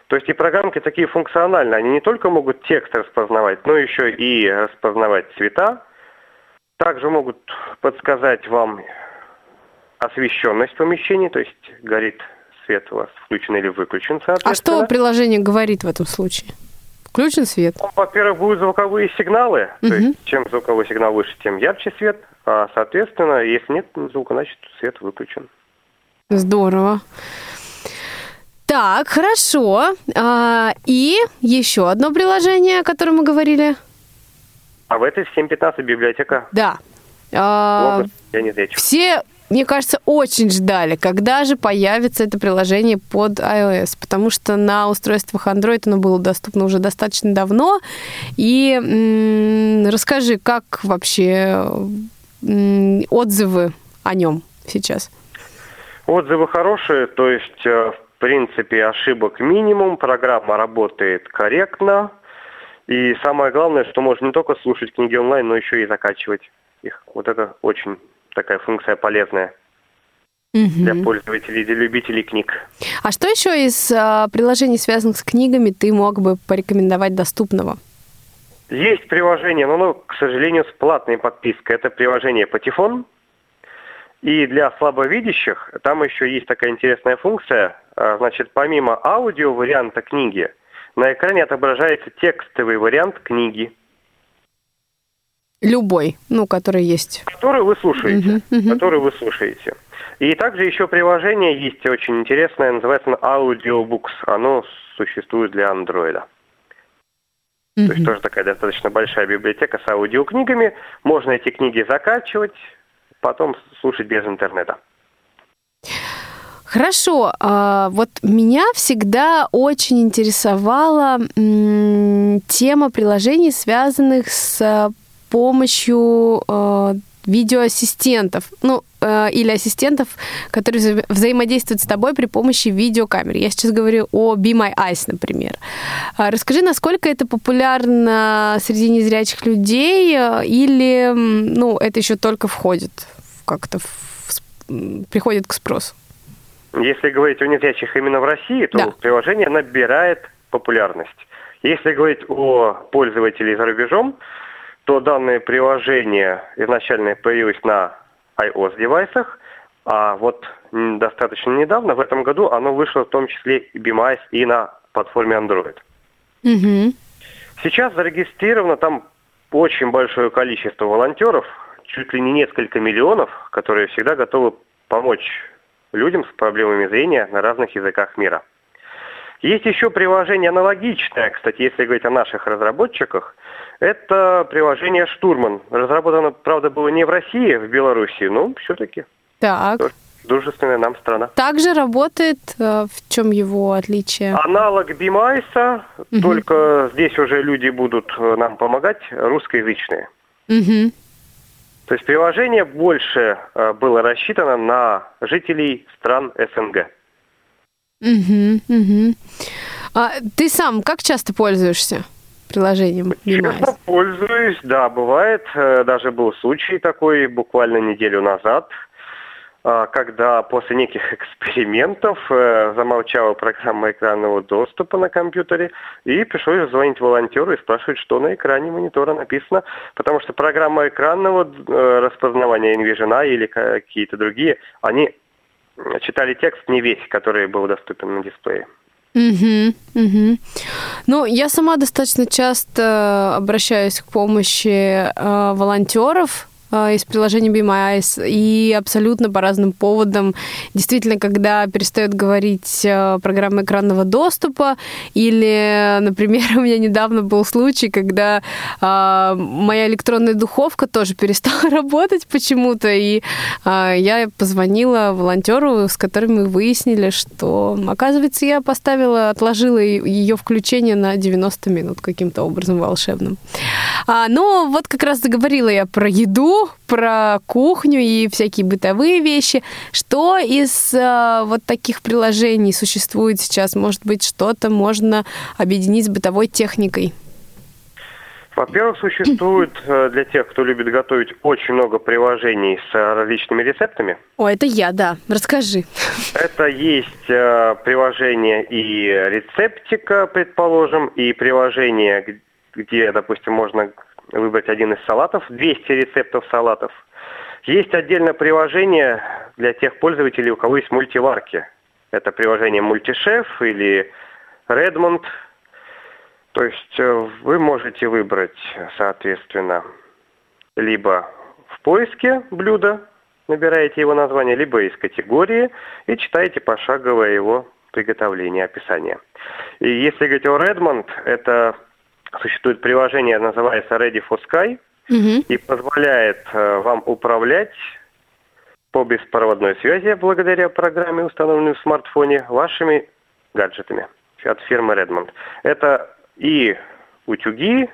То есть и программки такие функциональные. Они не только могут текст распознавать, но еще и распознавать цвета. Также могут подсказать вам освещенность помещения, то есть горит свет у вас включен или выключен, А что приложение говорит в этом случае? Включен свет? Ну, Во-первых, будут звуковые сигналы. То Мгм. есть чем звуковой сигнал выше, тем ярче свет. А, соответственно, если нет звука, значит свет выключен. Здорово. Так, хорошо. А, и еще одно приложение, о котором мы говорили. А в этой в 7.15 библиотека Да. А, Логос я не зрячий. все, мне кажется, очень ждали, когда же появится это приложение под iOS, потому что на устройствах Android оно было доступно уже достаточно давно. И м, расскажи, как вообще отзывы о нем сейчас? Отзывы хорошие, то есть, э, в принципе, ошибок минимум, программа работает корректно. И самое главное, что можно не только слушать книги онлайн, но еще и закачивать их. Вот это очень такая функция полезная для Мгм. пользователей, для любителей книг. А что еще из а, приложений, связанных с книгами, ты мог бы порекомендовать доступного? Есть приложение, но оно, к сожалению, с платной подпиской. Это приложение Патефон. И для слабовидящих там еще есть такая интересная функция. А, Значит, помимо аудио варианта книги, на экране отображается текстовый вариант книги, Любой, ну, который есть. который вы слушаете. Мгм, мгм. Который вы слушаете. И также еще приложение есть очень интересное, называется Audiobooks. Оно существует для андроида. То есть тоже такая достаточно большая библиотека с аудиокнигами. Можно эти книги закачивать, потом слушать без интернета. Хорошо, а, вот меня всегда очень интересовала тема приложений, связанных с а, помощью а, видеоассистентов, ну, э, или ассистентов, которые вза- взаимодействуют с тобой при помощи видеокамер. Я сейчас говорю о Be My Eyes, например. А Расскажи, насколько это популярно среди незрячих людей, э, или, ну, это еще только входит в- как-то, в м, приходит к спросу? Если говорить о незрячих именно в России, то Да. приложение набирает популярность. Если говорить о пользователей за рубежом, то данное приложение изначально появилось на iOS-девайсах, а вот достаточно недавно, в этом году, оно вышло в том числе и BMIS и на платформе Android. Мгм. Сейчас зарегистрировано там очень большое количество волонтеров, чуть ли не несколько миллионов, которые всегда готовы помочь людям с проблемами зрения на разных языках мира. Есть еще приложение аналогичное, кстати, если говорить о наших разработчиках, это приложение «Штурман». Разработано, правда, было не в России, в Беларуси, но все-таки Так. дружественная нам страна. Также работает, э, в чем его отличие? Аналог Бимайса, только здесь уже люди будут э, нам помогать, русскоязычные. Мгм. То есть приложение больше э, было рассчитано на жителей стран СНГ. Мгм, мгм. А ты сам как часто пользуешься приложением Mimize? пользуюсь, да, бывает. Э, Даже был случай такой буквально неделю назад, э, когда после неких экспериментов э, замолчала программа экранного доступа на компьютере, и пришлось звонить волонтеру и спрашивать, что на экране монитора написано, потому что программа экранного э, распознавания InVision или какие-то другие, они читали текст не весь, который был доступен на дисплее. Мгм, мгм. Ну, я сама достаточно часто обращаюсь к помощи э, волонтеров, из приложения Be My Eyes, и абсолютно по разным поводам. Действительно, когда перестает говорить э, программа экранного доступа, или, например, у меня недавно был случай, когда э, моя электронная духовка тоже перестала работать почему-то, и э, я позвонила волонтеру, с которым мы выяснили, что, оказывается, я поставила, отложила ее включение на 90 минут каким-то образом волшебным. А, но вот как раз заговорила я про еду, про кухню и всякие бытовые вещи. Что из а, вот таких приложений существует сейчас? Может быть, что-то можно объединить с бытовой техникой? Во-первых, существует э, для тех, кто любит готовить, очень много приложений с э, различными рецептами. О, это я, да. Расскажи. Это есть э, приложение и рецептика, предположим, и приложение, где, допустим, можно выбрать один из салатов, 200 рецептов салатов. Есть отдельное приложение для тех пользователей, у кого есть мультиварки. Это приложение Мультишеф или Redmond – то есть э, вы можете выбрать, соответственно, либо в поиске блюда, набираете его название, либо из категории и читаете пошаговое его приготовление, описание. И если говорить о Redmond, это существует приложение, называется Ready for Sky, угу. и позволяет э, вам управлять по беспроводной связи благодаря программе, установленной в смартфоне, вашими гаджетами от фирмы Redmond. Это и утюги,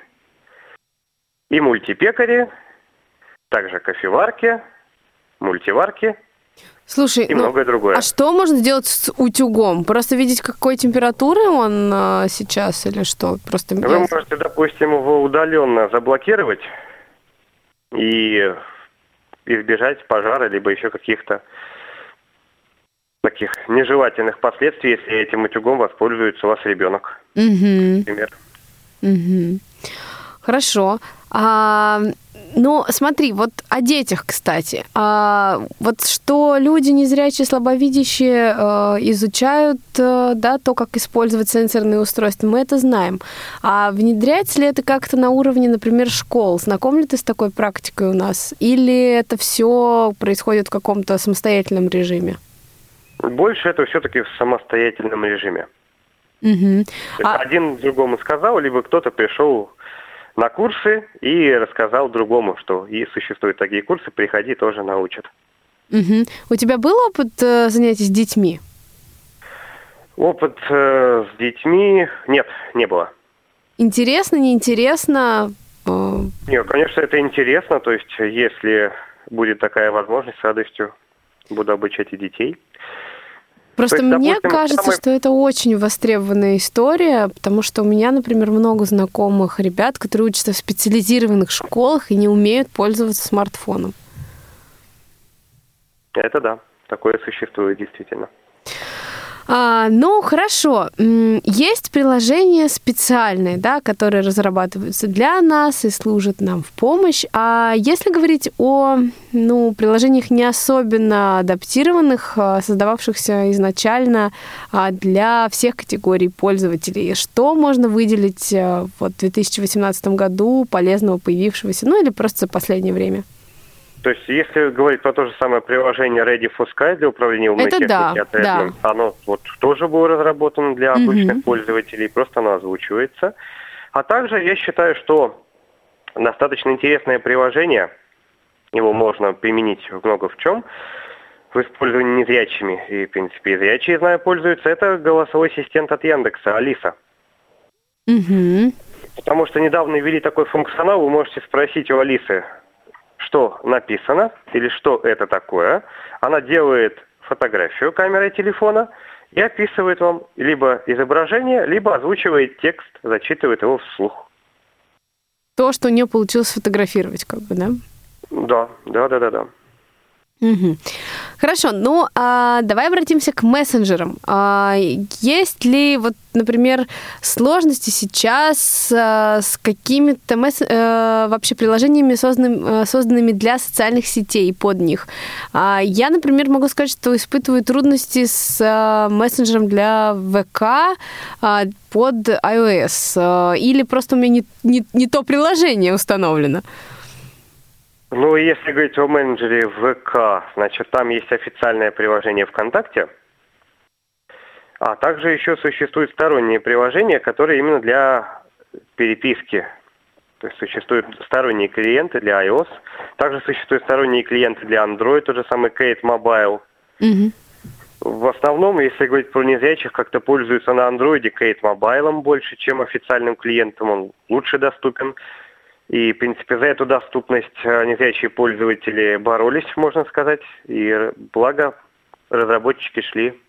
и мультипекари, также кофеварки, мультиварки Слушай, и ну, многое другое. А что можно сделать с утюгом? Просто видеть, какой температуры он а, сейчас или что? Просто Вы можете, допустим, его удаленно заблокировать и избежать пожара, либо еще каких-то таких нежелательных последствий, если этим утюгом воспользуется у вас ребенок. Угу. Например. Угу. Хорошо. А, ну, смотри, вот о детях, кстати. А, вот что люди незрячие, слабовидящие э, изучают, э, да, то, как использовать сенсорные устройства, мы это знаем. А внедряется ли это как-то на уровне, например, школ? Знаком ли ты с такой практикой у нас? Или это все происходит в каком-то самостоятельном режиме? Больше это все-таки в самостоятельном режиме. Угу. А... Один другому сказал, либо кто-то пришел на курсы и рассказал другому, что и существуют такие курсы, приходи, тоже научат. Угу. У тебя был опыт э, занятий с детьми? Опыт э, с детьми нет, не было. Интересно, неинтересно? Э, нет, конечно, это интересно. То есть, если будет такая возможность, с радостью буду обучать и детей. Просто есть, мне допустим, кажется, самый... что это очень востребованная история, потому что у меня, например, много знакомых ребят, которые учатся в специализированных школах и не умеют пользоваться смартфоном. Это да, такое существует действительно. А, ну, хорошо. Есть приложения специальные, да, которые разрабатываются для нас и служат нам в помощь. А если говорить о ну, приложениях не особенно адаптированных, а, создававшихся изначально а, для всех категорий пользователей, что можно выделить вот, в 2018 году полезного появившегося, ну или просто за последнее время? То есть, если говорить про то же самое приложение Ready for Sky для управления умной Это техникой, да, да. оно вот тоже было разработано для обычных mm-hmm. пользователей, просто оно озвучивается. А также я считаю, что достаточно интересное приложение, его можно применить много в чем, в использовании незрячими, и, в принципе, и зрячие, знаю, пользуются, это голосовой ассистент от Яндекса, Алиса. Угу. Потому что недавно ввели такой функционал, вы можете спросить у Алисы, что написано или что это такое. Она делает фотографию камерой телефона и описывает вам либо изображение, либо озвучивает текст, зачитывает его вслух. То, что у нее получилось сфотографировать, как бы, да? Да, да, да, да, да. Угу. Хорошо, ну а давай обратимся к мессенджерам. А, есть ли, вот, например, сложности сейчас а, с какими-то месс... а, вообще приложениями, созданными, а, созданными для социальных сетей под них? А, я, например, могу сказать, что испытываю трудности с а, мессенджером для ВК а, под iOS. А, или просто у меня не, не, не то приложение установлено. Это да, такое существует действительно. Ну, если говорить о менеджере ВК, значит, там есть официальное приложение ВКонтакте, а также еще существуют сторонние приложения, которые именно для переписки. То есть существуют сторонние клиенты для iOS, также существуют сторонние клиенты для Android, тот же самый Kate Mobile. Мгм. В основном, если говорить про незрячих, как-то пользуются на андроиде Kate Mobile больше, чем официальным клиентом. Он лучше доступен. И, в принципе, за эту доступность э, незрячие пользователи боролись, можно сказать. И благо разработчики шли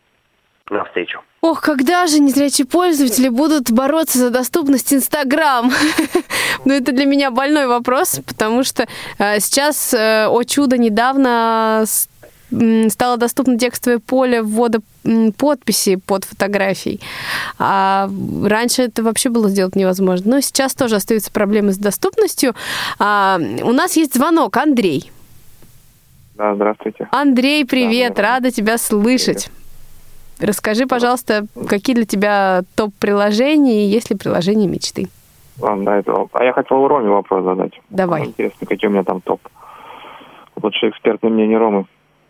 навстречу. Ох, когда же незрячие пользователи будут бороться за доступность Инстаграм? Ну, это для меня больной вопрос, потому что э, сейчас, э, о чудо, недавно стало доступно текстовое поле ввода подписи под фотографией. А раньше это вообще было сделать невозможно. Но сейчас тоже остаются проблемы с доступностью. А, у нас есть звонок. Андрей. Да, здравствуйте. Андрей, привет, Да, да. рада тебя слышать. Расскажи, пожалуйста, какие для тебя топ-приложения и есть ли приложения мечты? Ладно, да, это... А я хотел Роме вопрос задать. Давай. Интересно, какие у меня там топ. Лучше экспертное мнение Ромы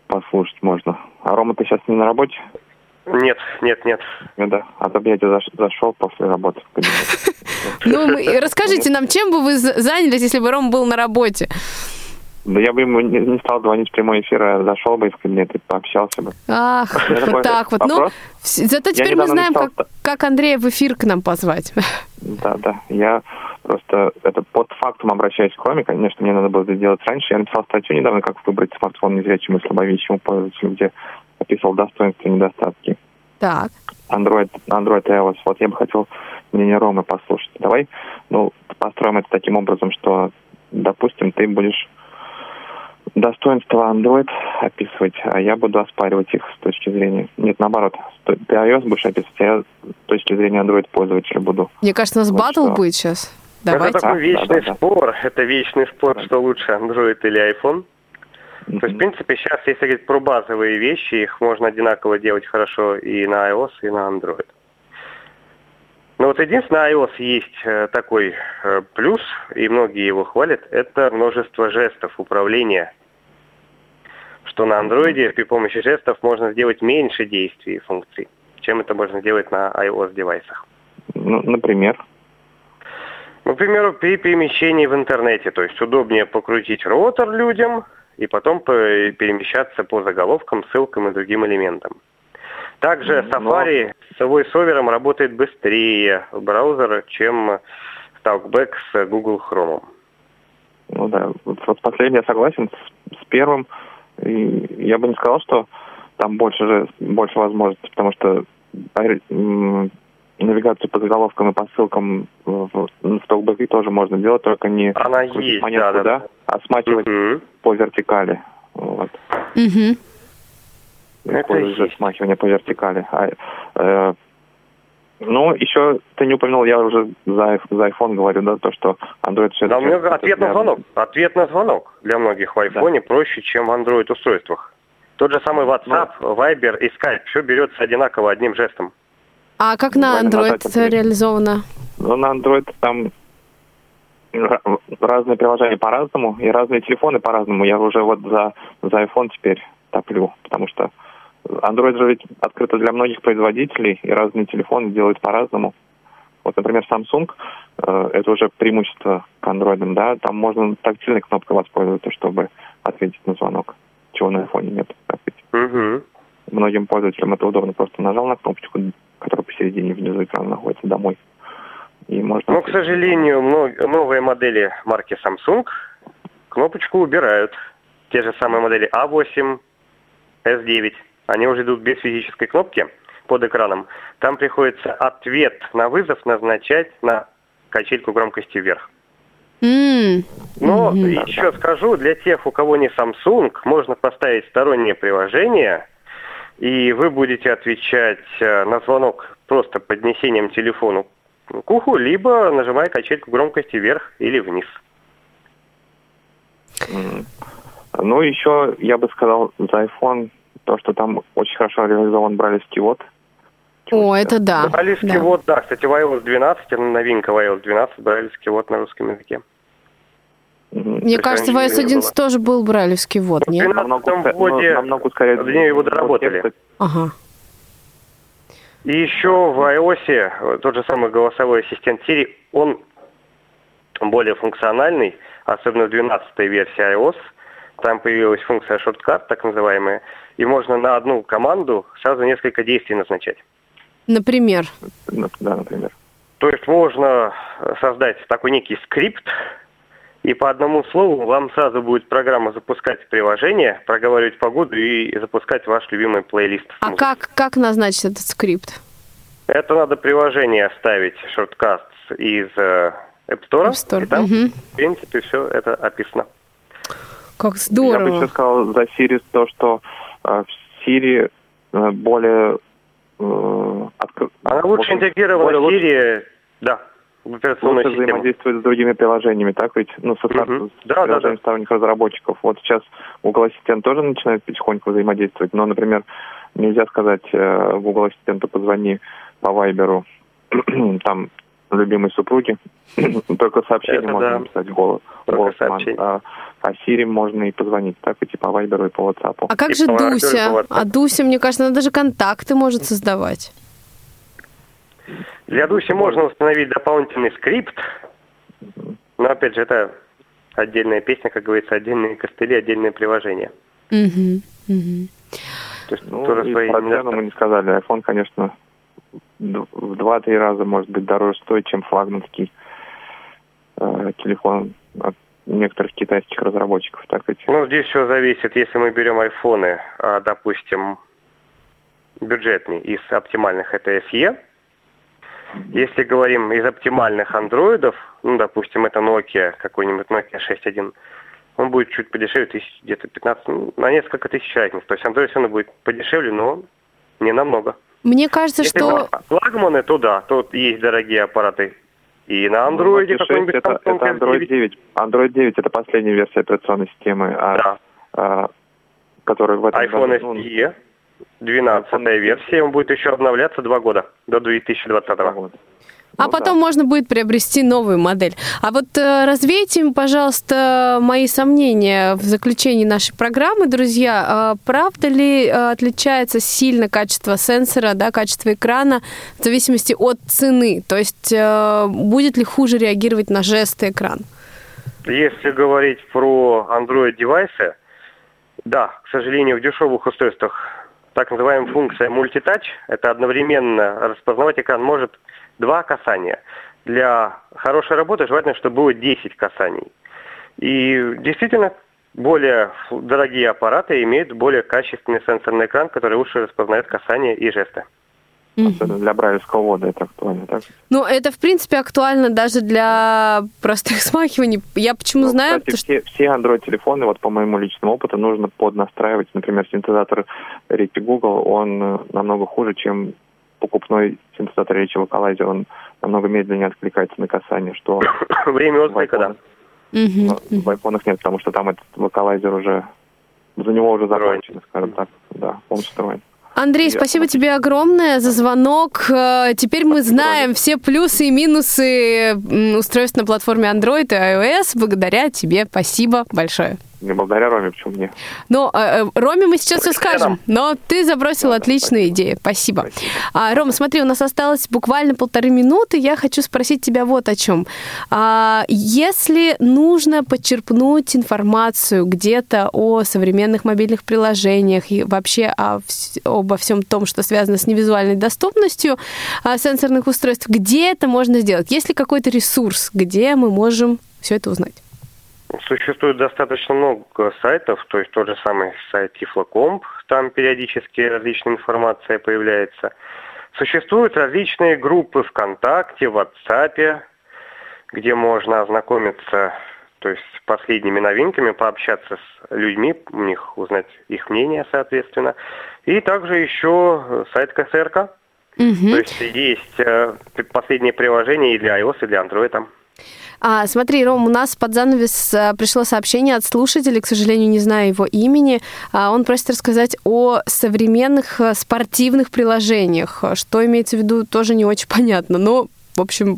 послушать можно. А Рома, ты сейчас не на работе? Нет, нет, нет. Ну да. А то бы я зашел после работы в кабинет. Ну, мы- расскажите нам, чем бы вы за- занялись, если бы Ром был на работе? Да я бы ему не, не стал звонить в прямой эфир, а зашел бы в кабинет и пообщался бы. Ах, вот так вот. Ну, вопрос. зато теперь мы знаем, написал, как, как Андрея в эфир к нам позвать. Да, да. Я просто это под фактом обращаюсь к Роме. Конечно, мне надо было это сделать раньше. Я написал статью недавно, как выбрать смартфон незрячему и слабовидящему пользователю, где описывал достоинства и недостатки. Так. Android, Android iOS. Вот я бы хотел мнение Ромы послушать. Давай, ну, построим это таким образом, что, допустим, ты будешь достоинства Android описывать, а я буду оспаривать их с точки зрения... Нет, наоборот, ты iOS будешь описывать, а я с точки зрения Android-пользователя буду. Мне кажется, у нас Вот батл что. будет сейчас. Это Давайте. такой Да, вечный да, да, да. спор. Это вечный спор, Да. что лучше, Android или iPhone. То есть, в принципе, сейчас, если говорить про базовые вещи, их можно одинаково делать хорошо и на iOS, и на Android. Но вот единственное, iOS есть э, такой э, плюс, и многие его хвалят, это множество жестов управления. Что на Android при помощи жестов можно сделать меньше действий и функций, чем это можно сделать на iOS-девайсах. Ну, например. Ну, к примеру, при перемещении в интернете, то есть удобнее покрутить ротор людям и потом по- перемещаться по заголовкам, ссылкам и другим элементам. Также Ну, Safari с voiceover работает быстрее браузер, чем Talkback с Google Chrome. Ну да, вот, последний я согласен с, с первым. И я бы не сказал, что там больше же больше возможностей, потому что навигацию по заголовкам и по ссылкам в, в, Talkback тоже можно делать, только не Она есть, монетку, да, да. а смахивать Мгм. по вертикали. Вот. Мгм. Это смахивание по вертикали. А, э, ну, еще ты не упомянул, я уже за, за iPhone говорю, да, то, что Android все Да, у меня ответ на звонок. Ответ на звонок для многих в айфоне проще, чем в Android устройствах. Тот же самый WhatsApp, Viber и Skype, все берется одинаково одним жестом. А как на Android например. реализовано? Ну, на Android там ра- разные приложения по-разному и разные телефоны по-разному. Я уже вот за, за iPhone теперь топлю, потому что Android же ведь открыто для многих производителей, и разные телефоны делают по-разному. Вот, например, Samsung, э, это уже преимущество к Android, да, там можно тактильной кнопкой воспользоваться, чтобы ответить на звонок, чего на iPhone нет. Угу. Многим пользователям это удобно, просто нажал на кнопочку, которая посередине внизу экрана находится, домой. И можно... Но, к сожалению, новые модели марки Samsung кнопочку убирают. Те же самые модели A8, S9. Они уже идут без физической кнопки под экраном. Там приходится ответ на вызов назначать на качельку громкости вверх. Но Мгм. еще скажу, для тех, у кого не Samsung, можно поставить стороннее приложение, и вы будете отвечать э, на звонок просто поднесением телефона к уху, либо нажимая качельку громкости вверх или вниз. Ну, еще я бы сказал за iPhone то, что там очень хорошо реализован брайлевский вот. О, это да. Брайлевский да. вот, да, кстати, в iOS 12, это новинка в iOS 12, брайлевский вот на русском языке. Мне кажется, в iOS 11 тоже был брайлевский ввод, нет? В 12 вводе намного ускоряет. они его доработали. Ага. И еще в iOS тот же самый голосовой ассистент Siri, он более функциональный, особенно в 12 версии iOS. Там появилась функция шорткат, так называемая, и можно на одну команду сразу несколько действий назначать. Например. Да, например. То есть можно создать такой некий скрипт, и по одному слову вам сразу будет программа запускать приложение, проговаривать погоду и запускать ваш любимый плейлист. А как, как назначить этот скрипт? Это надо приложение оставить, шорткаст из э, App Store, App Store, и там, мгм. в принципе, все это описано. Как Я бы здорово. еще сказал за Siri то, что э, в Siri э, более... э, откры- Она лучше интегрирована в лучше- Siri, да, в операционную лучше систему. взаимодействует с другими приложениями, так ведь? Ну, со Мгм. с Да, да, да. сторонних разработчиков. Вот сейчас Google Ассистент тоже начинает потихоньку взаимодействовать, но, например, нельзя сказать э, Google Ассистенту позвони по Вайберу там любимой супруги, только сообщение Это можно да. написать голос, сообщение. а, а Siri можно и позвонить, так и по Вайберу и по WhatsApp. А как И же Дуся? А Дуся, мне кажется, она даже контакты может создавать. Для Дуси можно установить дополнительный скрипт, но, опять же, это отдельная песня, как говорится, отдельные костыли, отдельные приложения. Мгм, мгм. То есть Ну, тоже и свои про цену мы не сказали. iPhone, конечно, в два-три раза, может быть, дороже стоит, чем флагманский э, телефон от некоторых китайских разработчиков. Так ведь? Ну, здесь все зависит, если мы берем айфоны, а, допустим, бюджетный из оптимальных это SE. Если говорим из оптимальных андроидов, ну, допустим, это Nokia, какой-нибудь Nokia 6.1, он будет чуть подешевле, тысяч, где-то 15, ну, на несколько тысяч разницы. То есть Android все равно будет подешевле, но не намного. Мне кажется, Если что... флагманы, то да, тут есть дорогие аппараты. И на андроиде Ну, Nokia 6 какой-нибудь это, это Android S9. 9. Android 9 это последняя версия операционной системы, а, Да. а, которая в этом iPhone году, ну, SE, 12 версия, он будет еще обновляться два года, до 2020 вот. А Ну, потом да. можно будет приобрести новую модель. А вот э, развейте, пожалуйста, мои сомнения в заключении нашей программы, друзья. А правда ли э, отличается сильно качество сенсора, да, качество экрана в зависимости от цены? То есть э, будет ли хуже реагировать на жесты экран? Если говорить про Android-девайсы, да, к сожалению, в дешевых устройствах так называемая функция мультитач, это одновременно распознавать экран может два касания. Для хорошей работы желательно, чтобы было 10 касаний. И действительно, более дорогие аппараты имеют более качественный сенсорный экран, который лучше распознает касания и жесты. Особенно для брайлевского ввода это актуально. Так? Ну, это, в принципе, актуально даже для простых смахиваний. Я почему Ну, знаю, кстати, что... все, все Android-телефоны, вот по моему личному опыту, нужно поднастраивать. Например, синтезатор речи Google, он э, намного хуже, чем покупной синтезатор речи Vocalizer. Он намного медленнее откликается на касание, что Время отклика, да. в айфонах нет, потому что там этот Vocalizer уже, за него уже закончено, скажем так. Да, полностью встроен. Андрей, Ясно. спасибо тебе огромное за звонок. Э, Теперь мы знаем все плюсы и минусы устройств на платформе Android и iOS. Благодаря тебе. Спасибо большое. Не благодаря Роме, почему мне. Но э, э, Роме мы сейчас все скажем, но ты забросил отличную идею. Спасибо. А, Рома, смотри, у нас осталось буквально полторы минуты. Я хочу спросить тебя вот о чем. А, если нужно подчерпнуть информацию где-то о современных мобильных приложениях и вообще о обо всем том, что связано с невизуальной доступностью а, сенсорных устройств, где это можно сделать? Есть ли какой-то ресурс, где мы можем все это узнать? Существует достаточно много сайтов, то есть тот же самый сайт Tiflocomp, там периодически различная информация появляется. Существуют различные группы ВКонтакте, в WhatsApp, где можно ознакомиться то есть с последними новинками, пообщаться с людьми, у них узнать их мнение, соответственно. И также еще сайт КСРК. Мгм. То есть есть э, последние приложения и для iOS, и для Android. там. А, смотри, Ром, у нас под занавес а, пришло сообщение от слушателя, к сожалению, не знаю его имени. А, он просит рассказать о современных а, спортивных приложениях. Что имеется в виду, тоже не очень понятно. Но, в общем,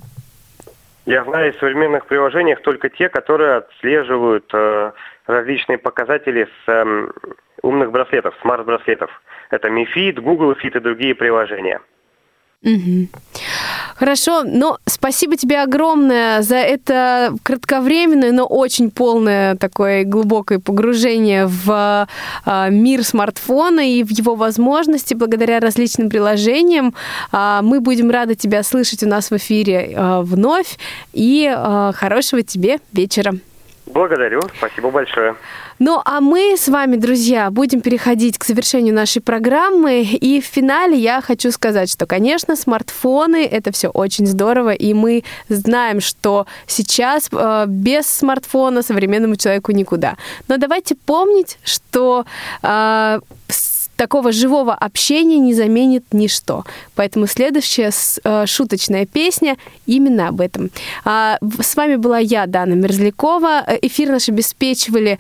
Я знаю из современных приложениях только те, которые отслеживают э, различные показатели с э, умных браслетов, смарт-браслетов. Это Mi Fit, Google Fit и другие приложения. Угу. Хорошо, но спасибо тебе огромное за это кратковременное, но очень полное такое глубокое погружение в э, мир смартфона и в его возможности благодаря различным приложениям. Э, мы будем рады тебя слышать у нас в эфире э, вновь и э, хорошего тебе вечера. Благодарю, спасибо большое. Ну, а мы с вами, друзья, будем переходить к завершению нашей программы. И в финале я хочу сказать, что, конечно, смартфоны — это все очень здорово, и мы знаем, что сейчас э, без смартфона современному человеку никуда. Но давайте помнить, что э, такого живого общения не заменит ничто. Поэтому следующая э, шуточная песня именно об этом. А, с вами была я, Дана Мерзлякова. Э, эфир наш обеспечивали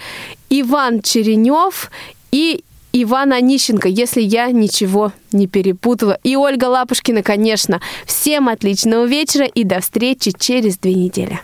Иван Черенев и Иван Онищенко, если я ничего не перепутала. И Ольга Лапушкина, конечно. Всем отличного вечера и до встречи через две недели.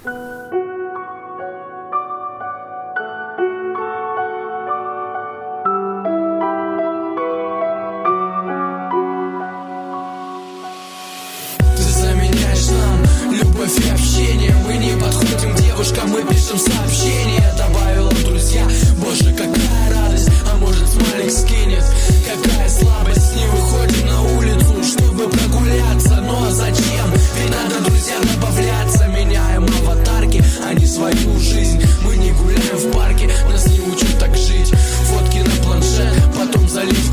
Пишем сообщения Добавила друзья, боже, какая радость. А может смайлик скинет, какая слабость. Не выходим на улицу, чтобы прогуляться. Ну а зачем? Ведь надо, друзья, добавляться. Меняем аватарки, а не свою жизнь. Мы не гуляем в парке, нас не учат так жить. Фотки на планшет, потом залить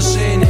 machine